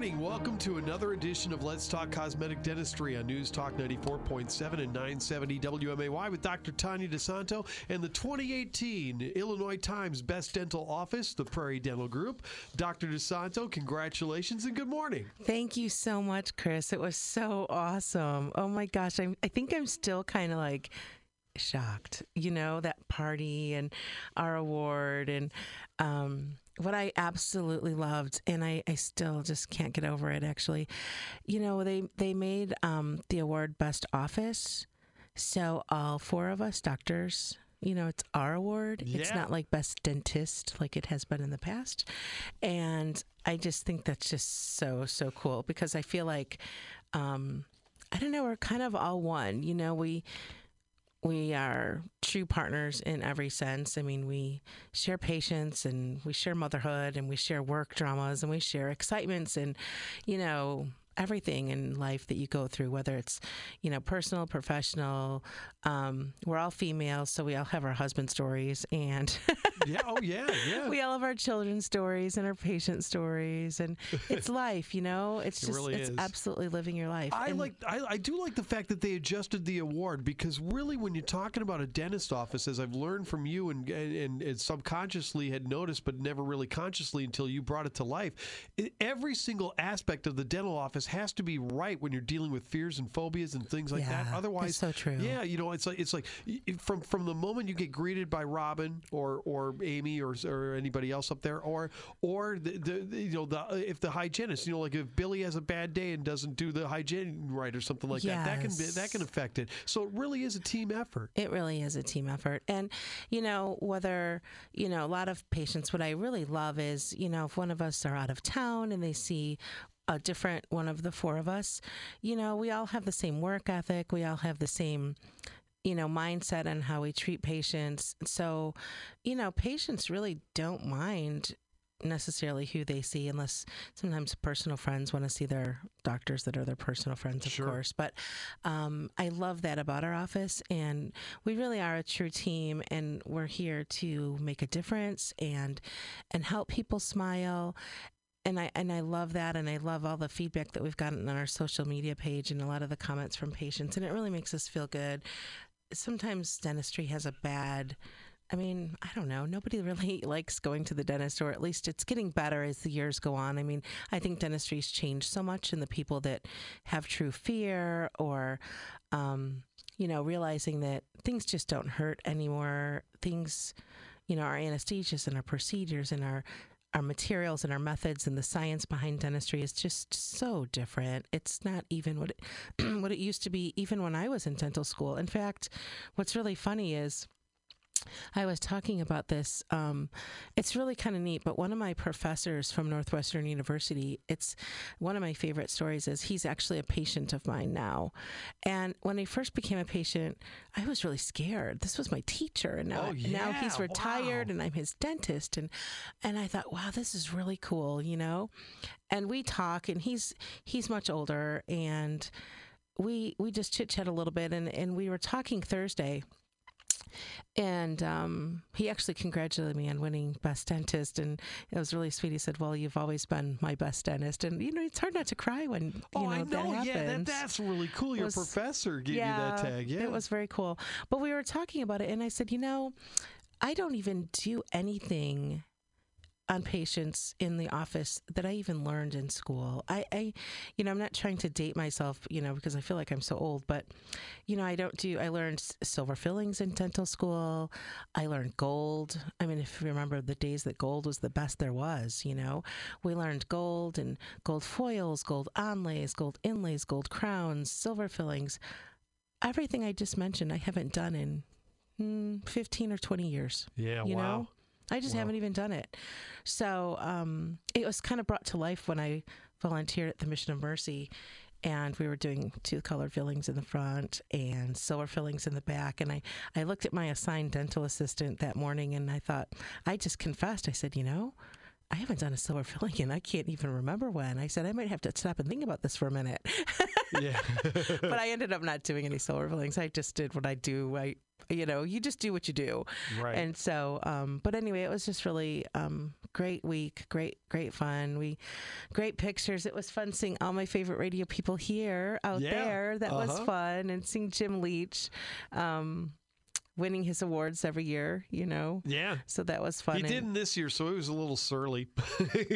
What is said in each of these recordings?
morning. Welcome to another edition of Let's Talk Cosmetic Dentistry on News Talk 94.7 and 970 WMAY with Dr. Tanya DeSanto and the 2018 Illinois Times Best Dental Office, the Prairie Dental Group. Dr. DeSanto, congratulations and good morning. Thank you so much, Chris. It was so awesome. Oh my gosh, I'm, I think I'm still kind of like shocked, you know, that party and our award and um, what I absolutely loved, and I, I still just can't get over it. Actually, you know, they they made um, the award Best Office, so all four of us doctors. You know, it's our award. Yeah. It's not like best dentist like it has been in the past. And I just think that's just so, so cool because I feel like, um, I don't know, we're kind of all one. You know, we, we are true partners in every sense. I mean, we share patients and we share motherhood and we share work dramas and we share excitements and, you know, everything in life that you go through, whether it's, you know, personal, professional. Um, we're all female, so we all have our husband stories and Yeah, oh yeah, yeah. we all have our children's stories and our patient stories and it's life, you know? It's It just, really it's is. absolutely living your life. I And- like I, I do like the fact that they adjusted the award because really when you're talking about a dentist office as I've learned from you and and, and subconsciously had noticed but never really consciously until you brought it to life every single aspect of the dental office has to be right when you're dealing with fears and phobias and things like Yeah, that otherwise so true. yeah you know it's like it's like from from the moment you get greeted by Robin or or Amy or or anybody else up there or or the, the, you know the if the hygienist you know like if Billy has a bad day and doesn't do the hygiene right or something like that that can be, that can affect it so it really is a team effort It really is a team effort. And, you know, whether, you know, a lot of patients, what I really love is, you know, if one of us are out of town and they see a different one of the four of us, you know, we all have the same work ethic. We all have the same, you know, mindset and how we treat patients. So, you know, patients really don't mind necessarily who they see unless sometimes personal friends want to see their doctors that are their personal friends of Sure. course but um, i love that about our office and we really are a true team and we're here to make a difference and and help people smile and I and I love that, and I love all the feedback that we've gotten on our social media page and a lot of the comments from patients, and it really makes us feel good. Sometimes dentistry has a bad. I mean, I don't know. Nobody really likes going to the dentist, or at least it's getting better as the years go on. I mean, I think dentistry's changed so much, and the people that have true fear or, um, you know, realizing that things just don't hurt anymore. Things, you know, our anesthesias and our procedures and our our materials and our methods and the science behind dentistry is just so different. It's not even what it, what it used to be even when I was in dental school. In fact, what's really funny is I was talking about this. Um, it's really kind of neat, but one of my professors from Northwestern University, it's one of my favorite stories is he's actually a patient of mine now. And when I first became a patient, I was really scared. This was my teacher, and now, Oh, now he's retired, wow. and I'm his dentist. And and I thought, wow, this is really cool, you know. And we talk, and he's he's much older, and we we just chit chat a little bit, and and we were talking Thursday. And um, he actually congratulated me on winning best dentist, and it was really sweet. He said, "Well, you've always been my best dentist," and you know it's hard not to cry when you oh know, I that know. Yeah that, that's really cool. Your was- professor gave you that tag. Yeah. It was very cool. But we were talking about it, and I said, you know, I don't even do anything on patients in the office that I even learned in school. I, I, you know, I'm not trying to date myself, you know, because I feel like I'm so old, but, you know, I don't do, I learned silver fillings in dental school. I learned gold. I mean, if you remember the days that gold was the best there was, you know, we learned gold and gold foils, gold onlays, gold inlays, gold crowns, silver fillings. Everything I just mentioned, I haven't done in mm, 15 or 20 years. yeah you wow know? I just Wow. haven't even done it. So um, it was kind of brought to life when I volunteered at the Mission of Mercy. And we were doing two colored fillings in the front and silver fillings in the back. And I, I looked at my assigned dental assistant that morning and I thought, I just confessed. I said, you know, I haven't done a silver filling and I can't even remember when. I said, I might have to stop and think about this for a minute. yeah. but I ended up not doing any silver fillings. I just did what I do. I, you know, you just do what you do. right. And so, um, but anyway, it was just really um, great week, great, great fun. We, great pictures. It was fun seeing all my favorite radio people here out Yeah, there. That was uh-huh. fun, and seeing Jim Leach, um, winning his awards every year. You know, yeah. so that was fun. He didn't this year, so he was a little surly.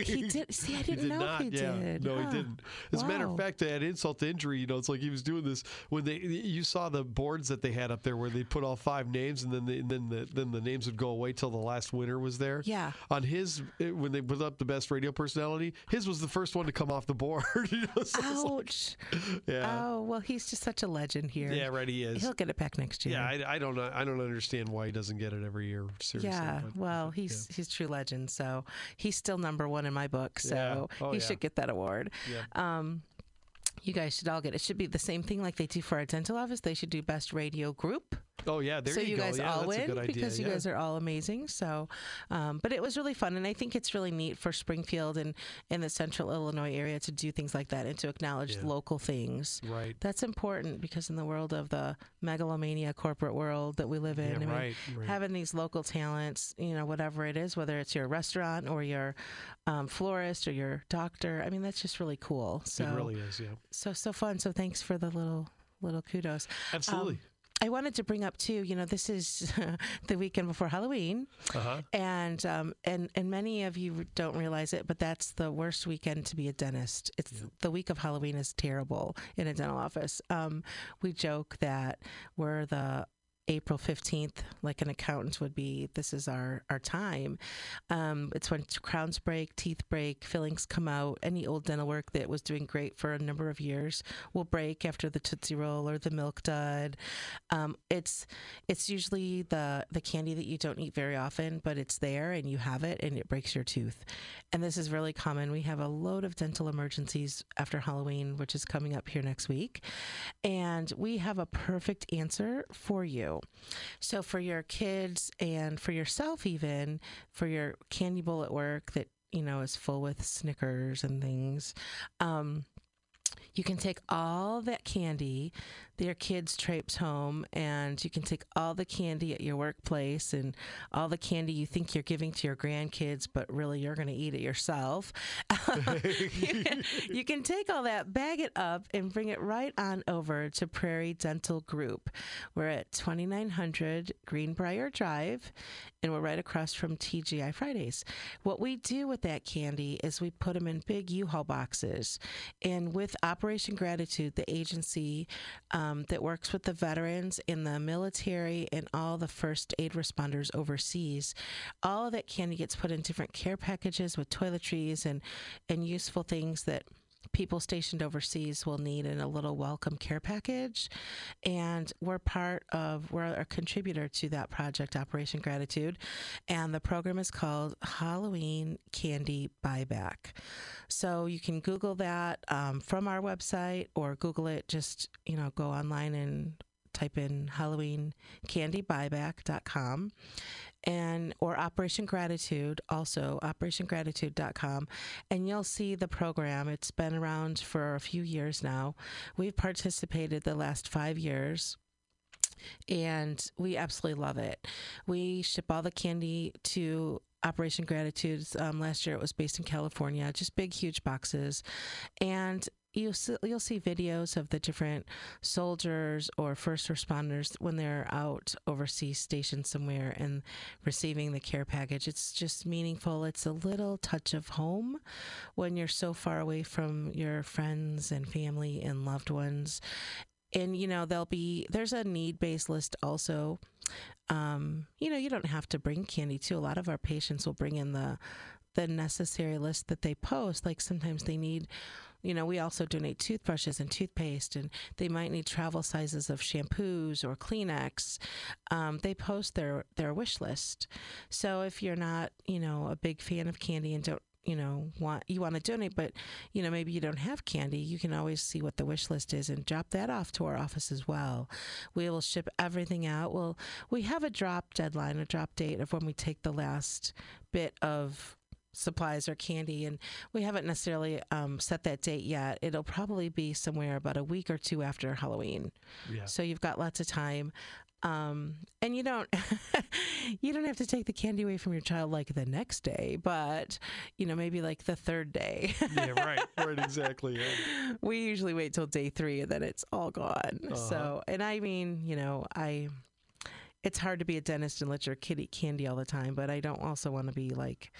He did. See, I didn't did know not. he yeah. did. No, he didn't. As a matter of fact, they had insult to injury. You know, it's like he was doing this when they. You saw the boards that they had up there where they put all five names, and then the, and then the then the names would go away till the last winner was there. Yeah. On his, eh, when they put up the best radio personality, his was the first one to come off the board. you know, so it's like- Ouch. yeah. Oh well, he's just such a legend here. Yeah, right. He is. He'll get it back next year. Yeah, I, I don't know. I don't understand why he doesn't get it every year. Seriously. Yeah, but- well, but, he's he's true legend, so he's still number one in my book. So Yeah. Oh, he yeah. should get that award. Yeah. Um, you guys should all get it. Should be the same thing like they do for our dental office. They should do best radio group. Oh yeah, there so you, you guys yeah, all win idea. because you yeah. guys are all amazing. So, um, but it was really fun, and I think it's really neat for Springfield and in the Central Illinois area to do things like that and to acknowledge Yeah. local things. right. That's important because in the world of the megalomania corporate world that we live in, I mean, right, right. having these local talents, you know, whatever it is, whether it's your restaurant or your um, florist or your doctor, I mean, that's just really cool. So, it really is. Yeah. so, so fun. So, thanks for the little, little kudos. Absolutely. Um, I wanted to bring up too. You know, this is the weekend before Halloween, uh huh. and um, and and many of you don't realize it, but that's the worst weekend to be a dentist. It's the week of Halloween is terrible in a dental office. Um, we joke that we're the April 15th, like an accountant would be, this is our, our time. Um, it's when crowns break, teeth break, fillings come out. Any old dental work that was doing great for a number of years will break after the Tootsie Roll or the Milk Dud. Um, it's it's usually the, the candy that you don't eat very often, but it's there and you have it and it breaks your tooth. And this is really common. We have a load of dental emergencies after Halloween, which is coming up here next week. And we have a perfect answer for you. So, for your kids and for yourself, even for your candy bowl at work that, you know, is full with Snickers and things, um, you can take all that candy that your kids traipse home, and you can take all the candy at your workplace and all the candy you think you're giving to your grandkids, but really you're going to eat it yourself. you, can, you can take all that, bag it up, and bring it right on over to Prairie Dental Group. We're at 2900 Greenbrier Drive, and we're right across from TGI Fridays. What we do with that candy is we put them in big U-Haul boxes, and with Operation Gratitude, the agency um, that works with the veterans in the military and all the first aid responders overseas, all of that candy gets put in different care packages with toiletries and and useful things that people stationed overseas will need in a little welcome care package. And we're part of, we're a contributor to that project, Operation Gratitude. And the program is called Halloween Candy Buyback. So you can Google that um, from our website or Google it, just, you know, go online and type in Halloween Candy Buyback.com and or Operation Gratitude, also operationgratitude.com, and you'll see the program. It's been around for a few years now. We've participated the last five years. And we absolutely love it. We ship all the candy to Operation Gratitude. Um, last year it was based in California, just big, huge boxes. And you'll see, you'll see videos of the different soldiers or first responders when they're out overseas stationed somewhere and receiving the care package. It's just meaningful. It's a little touch of home when you're so far away from your friends and family and loved ones. And you know there'll be there's a need based list also. Um, you know you don't have to bring candy too. A lot of our patients will bring in the the necessary list that they post. Like sometimes they need you know, we also donate toothbrushes and toothpaste, and they might need travel sizes of shampoos or Kleenex. Um, they post their their wish list. So if you're not, you know, a big fan of candy and don't you know want you want to donate but you know maybe you don't have candy you can always see what the wish list is and drop that off to our office as well we will ship everything out well we have a drop deadline a drop date of when we take the last bit of supplies or candy, and we haven't necessarily um, set that date yet. It'll probably be somewhere about a week or two after Halloween. Yeah. So you've got lots of time. Um, and you don't you don't have to take the candy away from your child like the next day, but you know maybe like the third day. yeah, right, right, exactly. Yeah. we usually wait till day three and then it's all gone. Uh-huh. So, and I mean, you know, I it's hard to be a dentist and let your kid eat candy all the time, but I don't also want to be like,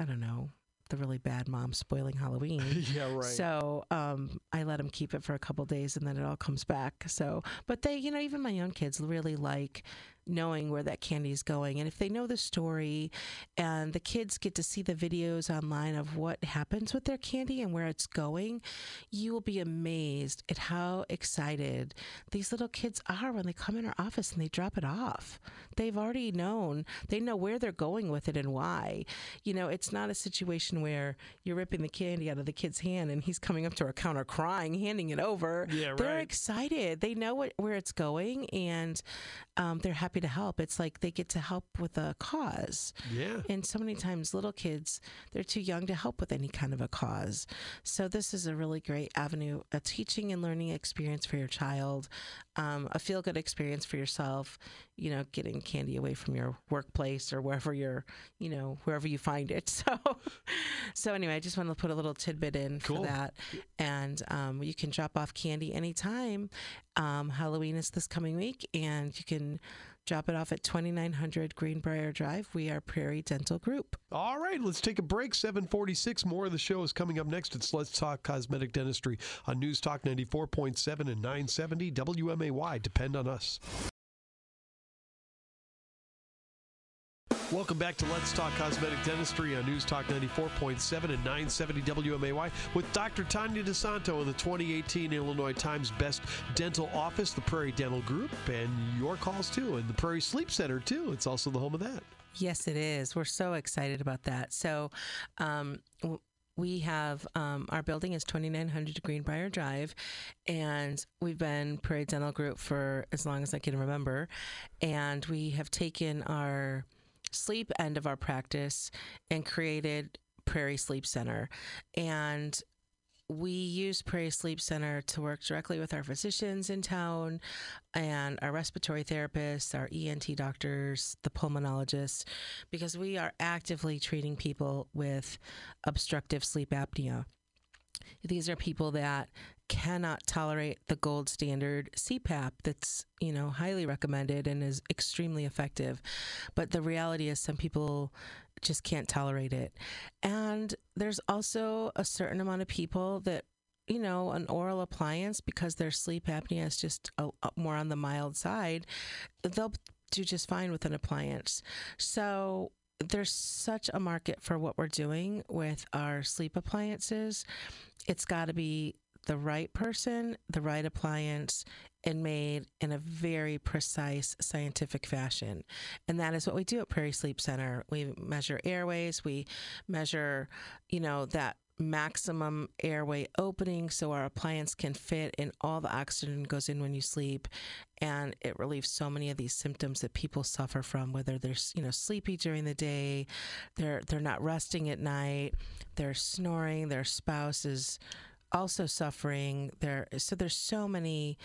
I don't know, the really bad mom spoiling Halloween. yeah, right. So um, I let them keep it for a couple days and then it all comes back. So, but they, you know, even my own kids really like knowing where that candy is going. And if they know the story and the kids get to see the videos online of what happens with their candy and where it's going, you will be amazed at how excited these little kids are when they come in our office and they drop it off. They've already known, they know where they're going with it and why. You know, it's not a situation where you're ripping the candy out of the kid's hand and he's coming up to our counter crying, handing it over. Yeah, right. They're excited. They know what, where it's going and um, they're happy to help. It's like they get to help with a cause. yeah. And so many times, little kids, they're too young to help with any kind of a cause. So, this is a really great avenue, a teaching and learning experience for your child, um, a feel good experience for yourself, you know, getting candy away from your workplace or wherever you're, you know, wherever you find it. So, so anyway, I just want to put a little tidbit in Cool. for that. And um, you can drop off candy anytime. Um, Halloween is this coming week, and you can drop it off at 2900 Greenbrier Drive. We are Prairie Dental Group. All right, let's take a break. 746. More of the show is coming up next. It's Let's Talk Cosmetic Dentistry on News Talk 94.7 and 970 WMAY. Depend on us. Welcome back to Let's Talk Cosmetic Dentistry on News Talk 94.7 and 970 WMAY with Dr. Tanya DeSanto in the 2018 Illinois Times Best Dental Office, the Prairie Dental Group, and your calls too, and the Prairie Sleep Center too. It's also the home of that. Yes, it is. We're so excited about that. So, um, we have um, our building is 2900 Greenbrier Drive, and we've been Prairie Dental Group for as long as I can remember. And we have taken our sleep end of our practice and created Prairie Sleep Center. And we use Prairie Sleep Center to work directly with our physicians in town and our respiratory therapists, our ENT doctors, the pulmonologists, because we are actively treating people with obstructive sleep apnea. These are people that cannot tolerate the gold standard CPAP that's, you know, highly recommended and is extremely effective. But the reality is some people just can't tolerate it. And there's also a certain amount of people that you know, an oral appliance because their sleep apnea is just uh, a, a more on the mild side, they'll do just fine with an appliance. So there's such a market for what we're doing with our sleep appliances. It's got to be the right person, the right appliance, and made in a very precise scientific fashion. And that is what we do at Prairie Sleep Center. We measure airways, we measure, you know, that maximum airway opening so our appliance can fit and all the oxygen goes in when you sleep and it relieves so many of these symptoms that people suffer from whether they're you know sleepy during the day they're they're not resting at night they're snoring their spouse is also suffering there so there's so many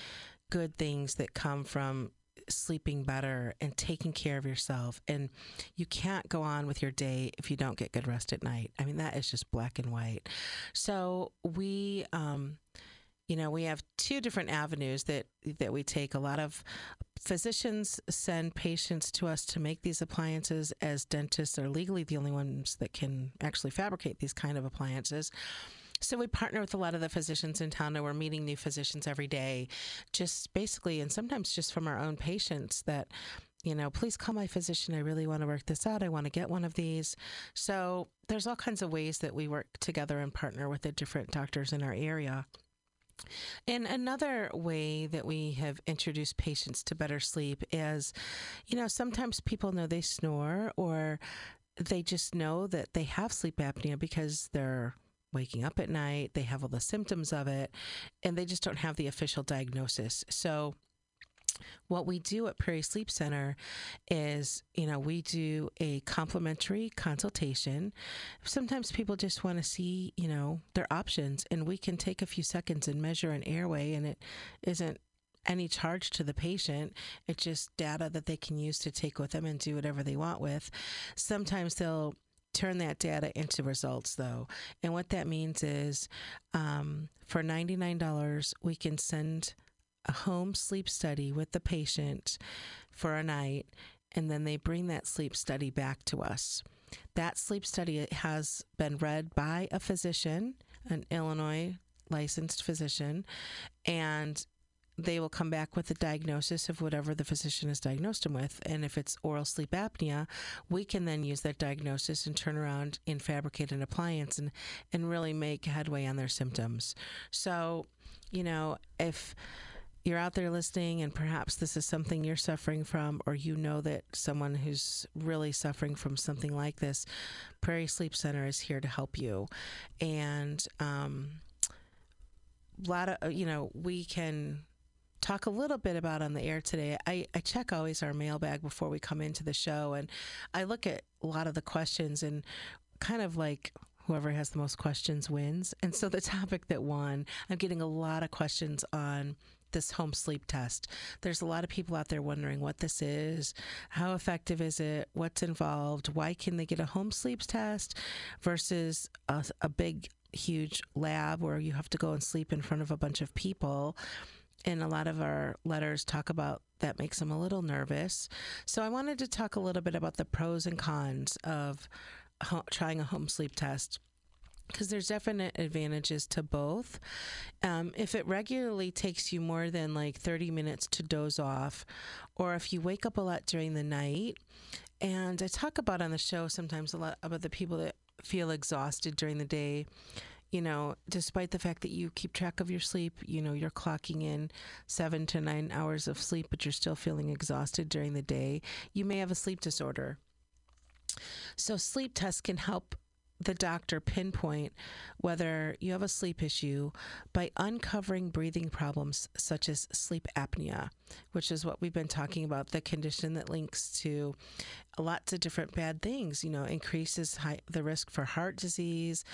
good things that come from sleeping better and taking care of yourself. And you can't go on with your day if you don't get good rest at night. I mean that is just black and white. So we um you know we have two different avenues that that we take. A lot of physicians send patients to us to make these appliances as dentists are legally the only ones that can actually fabricate these kind of appliances so we partner with a lot of the physicians in town and we're meeting new physicians every day, just basically, and sometimes just from our own patients that, you know, please call my physician. I really want to work this out. I want to get one of these. So there's all kinds of ways that we work together and partner with the different doctors in our area. And another way that we have introduced patients to better sleep is, you know, sometimes people know they snore or they just know that they have sleep apnea because they're waking up at night, they have all the symptoms of it, and they just don't have the official diagnosis. So what we do at Prairie Sleep Center is, you know, we do a complimentary consultation. Sometimes people just want to see, you know, their options, and we can take a few seconds and measure an airway, and it isn't any charge to the patient. It's just data that they can use to take with them and do whatever they want with. Sometimes they'll turn that data into results though. And what that means is um, for $99, we can send a home sleep study with the patient for a night, and then they bring that sleep study back to us. That sleep study has been read by a physician, an Illinois licensed physician, and they will come back with a diagnosis of whatever the physician has diagnosed them with. And if it's oral sleep apnea, we can then use that diagnosis and turn around and fabricate an appliance and, and really make headway on their symptoms. So, you know, if you're out there listening and perhaps this is something you're suffering from or you know that someone who's really suffering from something like this prairie sleep center is here to help you and um, a lot of you know we can talk a little bit about on the air today. I, I check always our mailbag before we come into the show and i look at a lot of the questions and kind of like whoever has the most questions wins. And so the topic that won i'm getting a lot of questions on this home sleep test. There's a lot of people out there wondering what this is, how effective is it, what's involved, why can they get a home sleep test versus a, a big, huge lab where you have to go and sleep in front of a bunch of people and a lot of our letters talk about that makes them a little nervous. So I wanted to talk a little bit about the pros and cons of ho- trying a home sleep test because there's definite advantages to both. Um, if it regularly takes you more than like 30 minutes to doze off, or if you wake up a lot during the night, and I talk about on the show sometimes a lot about the people that feel exhausted during the day. You know, despite the fact that you keep track of your sleep, you know, you're clocking in seven to nine hours of sleep, but you're still feeling exhausted during the day, you may have a sleep disorder. So, sleep tests can help the doctor pinpoint whether you have a sleep issue by uncovering breathing problems such as sleep apnea, which is what we've been talking about the condition that links to lots of different bad things, you know, increases high, the risk for heart disease,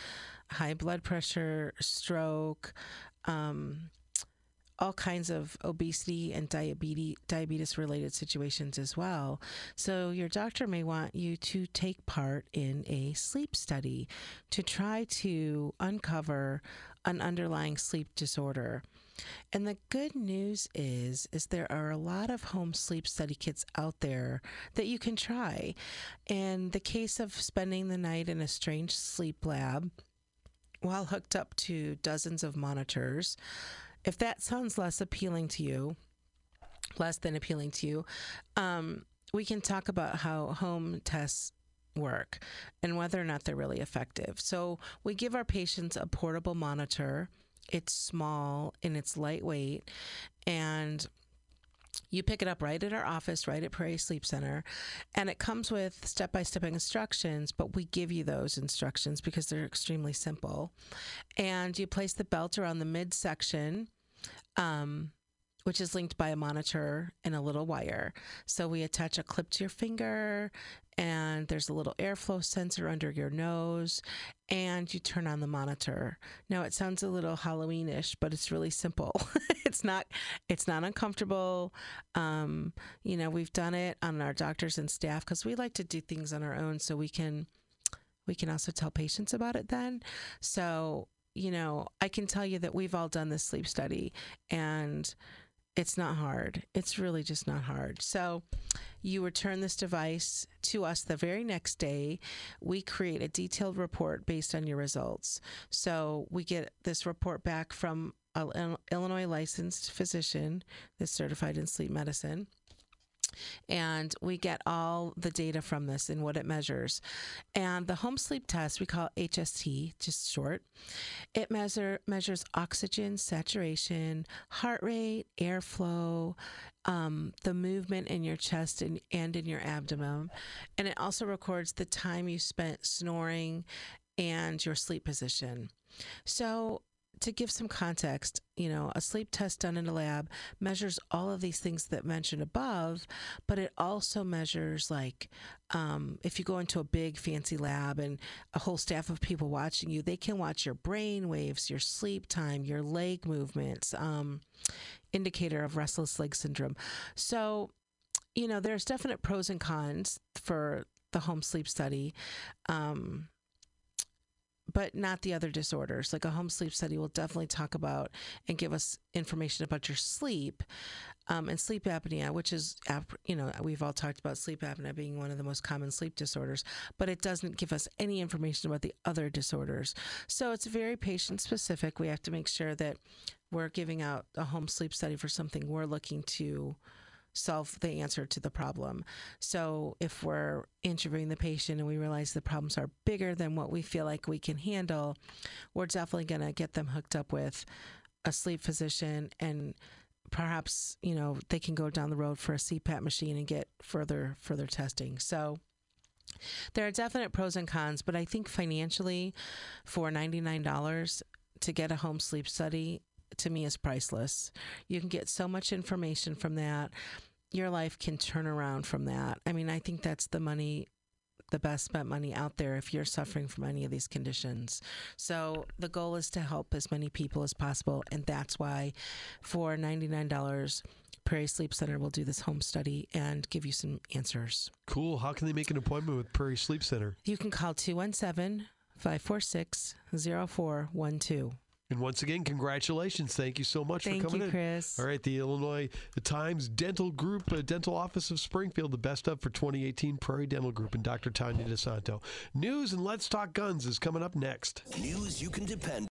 high blood pressure, stroke, um, all kinds of obesity and diabetes diabetes related situations as well. So your doctor may want you to take part in a sleep study to try to uncover an underlying sleep disorder. And the good news is is there are a lot of home sleep study kits out there that you can try. In the case of spending the night in a strange sleep lab while hooked up to dozens of monitors, if that sounds less appealing to you, less than appealing to you, um, we can talk about how home tests work and whether or not they're really effective. So we give our patients a portable monitor. It's small and it's lightweight, and you pick it up right at our office, right at Prairie Sleep Center, and it comes with step by step instructions, but we give you those instructions because they're extremely simple. And you place the belt around the midsection. Um, which is linked by a monitor and a little wire. So we attach a clip to your finger, and there's a little airflow sensor under your nose and you turn on the monitor. Now it sounds a little Halloweenish, but it's really simple. it's not it's not uncomfortable. Um, you know, we've done it on our doctors and staff because we like to do things on our own so we can we can also tell patients about it then. So, you know, I can tell you that we've all done this sleep study and it's not hard. It's really just not hard. So you return this device to us the very next day. We create a detailed report based on your results. So we get this report back from an Illinois licensed physician that's certified in sleep medicine and we get all the data from this and what it measures. And the home sleep test, we call HST, just short, it measure, measures oxygen saturation, heart rate, airflow, um, the movement in your chest and, and in your abdomen. And it also records the time you spent snoring and your sleep position. So to give some context, you know, a sleep test done in a lab measures all of these things that mentioned above, but it also measures like um, if you go into a big fancy lab and a whole staff of people watching you, they can watch your brain waves, your sleep time, your leg movements, um, indicator of restless leg syndrome. So, you know, there's definite pros and cons for the home sleep study. Um, but not the other disorders. Like a home sleep study will definitely talk about and give us information about your sleep um, and sleep apnea, which is, you know, we've all talked about sleep apnea being one of the most common sleep disorders, but it doesn't give us any information about the other disorders. So it's very patient specific. We have to make sure that we're giving out a home sleep study for something we're looking to solve the answer to the problem. So if we're interviewing the patient and we realize the problems are bigger than what we feel like we can handle, we're definitely going to get them hooked up with a sleep physician and perhaps, you know, they can go down the road for a CPAP machine and get further further testing. So there are definite pros and cons, but I think financially for $99 to get a home sleep study to me is priceless. You can get so much information from that. Your life can turn around from that. I mean, I think that's the money the best spent money out there if you're suffering from any of these conditions. So the goal is to help as many people as possible, and that's why for $99 Prairie Sleep Center will do this home study and give you some answers. Cool. How can they make an appointment with Prairie Sleep Center? You can call 217 546 0412. And once again, congratulations. Thank you so much Thank for coming you, in. Chris. All right, the Illinois Times Dental Group, uh, Dental Office of Springfield, the best of for 2018 Prairie Dental Group, and Dr. Tanya DeSanto. News and Let's Talk Guns is coming up next. News you can depend